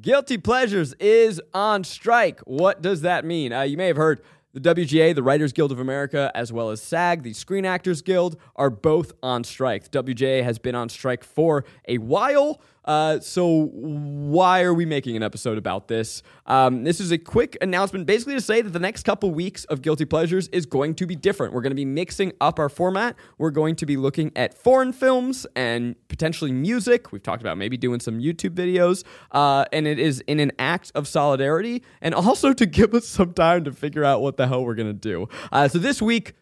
Guilty Pleasures is on strike. What does that mean? Uh, you may have heard the WGA, the Writers Guild of America, as well as SAG, the Screen Actors Guild, are both on strike. The WGA has been on strike for a while. Uh, so why are we making an episode about this? Um, this is a quick announcement, basically to say that the next couple weeks of Guilty Pleasures is going to be different. We're going to be mixing up our format. We're going to be looking at foreign films and potentially music. We've talked about maybe doing some YouTube videos, uh, and it is in an act of solidarity and also to give us some time to figure out what the hell we're going to do. Uh, so this week.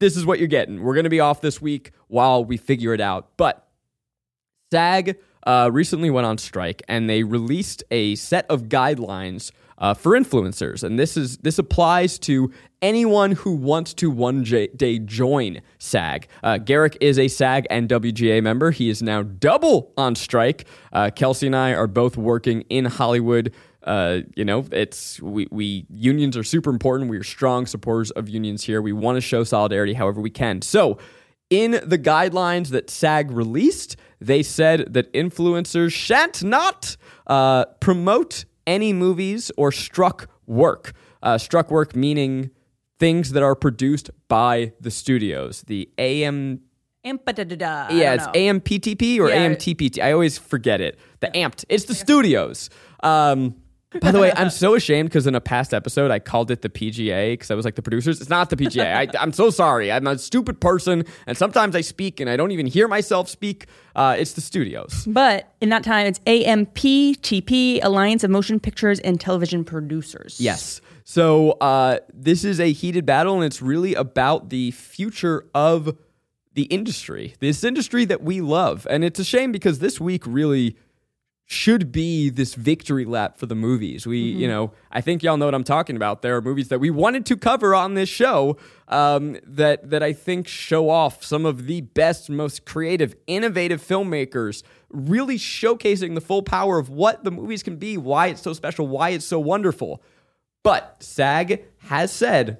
This is what you're getting. We're going to be off this week while we figure it out. But SAG uh, recently went on strike and they released a set of guidelines uh, for influencers, and this is this applies to anyone who wants to one j- day join SAG. Uh, Garrick is a SAG and WGA member. He is now double on strike. Uh, Kelsey and I are both working in Hollywood. Uh, you know, it's we, we unions are super important. We are strong supporters of unions here. We want to show solidarity however we can. So, in the guidelines that SAG released, they said that influencers shan't not uh, promote any movies or struck work. Uh, struck work meaning things that are produced by the studios. The AM. Impa-da-da-da. Yeah, it's AMPTP or Yeah. AMTPT. I always forget it. The amped. It's the studios. Um, by the way, I'm so ashamed because in a past episode I called it the PGA because I was like the producers. It's not the PGA. I, I'm so sorry. I'm a stupid person, and sometimes I speak and I don't even hear myself speak. Uh, it's the studios. But in that time, it's AMPTP, Alliance of Motion Pictures and Television Producers. Yes. So uh, this is a heated battle, and it's really about the future of the industry, this industry that we love. And it's a shame because this week really should be this victory lap for the movies. We, you know, I think y'all know what I'm talking about. There are movies that we wanted to cover on this show um, that that I think show off some of the best, most creative, innovative filmmakers, really showcasing the full power of what the movies can be, why it's so special, why it's so wonderful. But SAG has said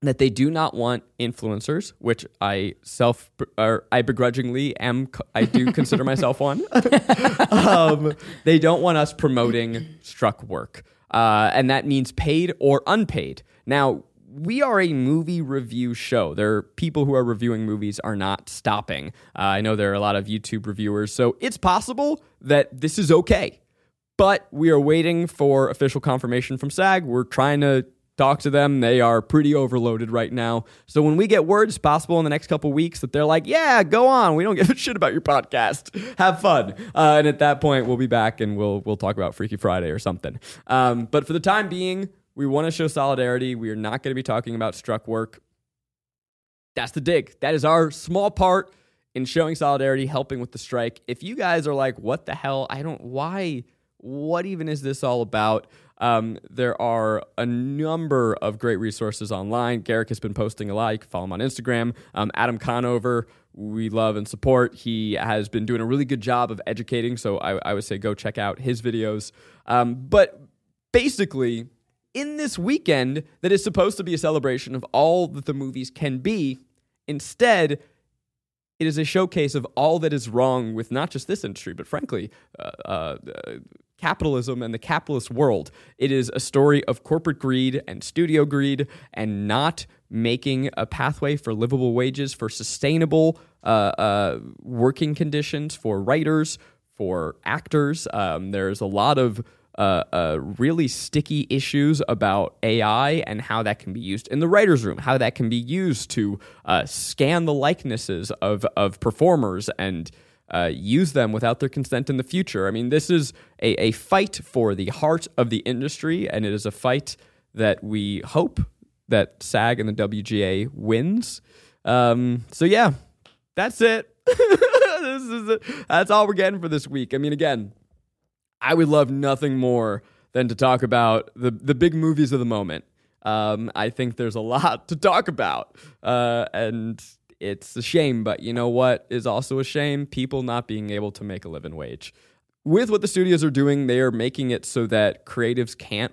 that they do not want influencers, which I self or I begrudgingly am. I do consider myself one. um, they don't want us promoting struck work, uh, and that means paid or unpaid. Now we are a movie review show. There are people who are reviewing movies are not stopping. Uh, I know there are a lot of YouTube reviewers, so it's possible that this is okay but we are waiting for official confirmation from SAG. We're trying to talk to them. They are pretty overloaded right now. So when we get word, it's possible in the next couple weeks that they're like, "Yeah, go on. We don't give a shit about your podcast. Have fun." Uh, and at that point, we'll be back and we'll we'll talk about Freaky Friday or something. Um, but for the time being, we want to show solidarity. We are not going to be talking about struck work. That's the dig. That is our small part in showing solidarity, helping with the strike. If you guys are like, "What the hell? I don't why." what even is this all about? Um, there are a number of great resources online. Garrick has been posting a lot. You can follow him on Instagram. Um, Adam Conover, we love and support. He has been doing a really good job of educating, so I, I would say go check out his videos. Um, but basically, in this weekend that is supposed to be a celebration of all that the movies can be, instead, it is a showcase of all that is wrong with not just this industry, but frankly, uh, uh, capitalism and the capitalist world. It is a story of corporate greed and studio greed and not making a pathway for livable wages, for sustainable uh, uh, working conditions for writers, for actors. Um, there's a lot of uh, uh, really sticky issues about AI and how that can be used in the writer's room, how that can be used to uh, scan the likenesses of, of performers and uh, use them without their consent in the future. I mean, this is a, a fight for the heart of the industry, and it is a fight that we hope that SAG and the WGA wins. Um, so, yeah, that's it. this is it. That's all we're getting for this week. I mean, again, I would love nothing more than to talk about the the big movies of the moment. Um, I think there's a lot to talk about, uh, and it's a shame. But you know what is also a shame? People not being able to make a living wage. With what the studios are doing, they are making it so that creatives can't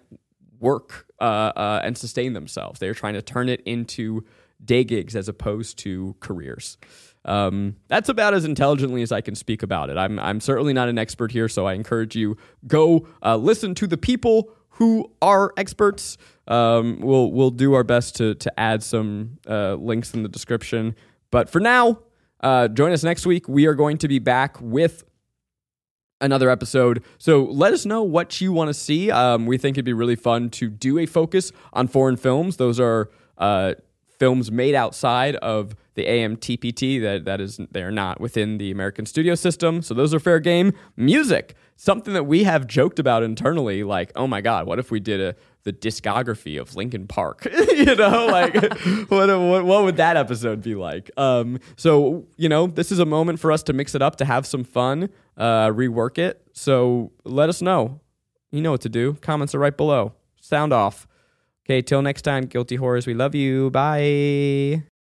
work uh, uh, and sustain themselves. They are trying to turn it into day gigs as opposed to careers. um, that's about as intelligently as I can speak about it. I'm I'm certainly not an expert here, so I encourage you go uh, listen to the people who are experts. Um, we'll we'll do our best to to add some uh, links in the description. But for now, uh, join us next week. We are going to be back with another episode. So let us know what you want to see. Um, we think it'd be really fun to do a focus on foreign films. Those are uh, films made outside of the AMTPT. That that is they are not within the American studio system. So those are fair game. Music, something that we have joked about internally. Like, oh my god, what if we did a the discography of Linkin Park. you know, like what, what, what would that episode be like? Um, so you know, this is a moment for us to mix it up, to have some fun, uh, rework it. So let us know. You know what to do. Comments are right below. Sound off. Okay, till next time, guilty horrors. We love you. Bye.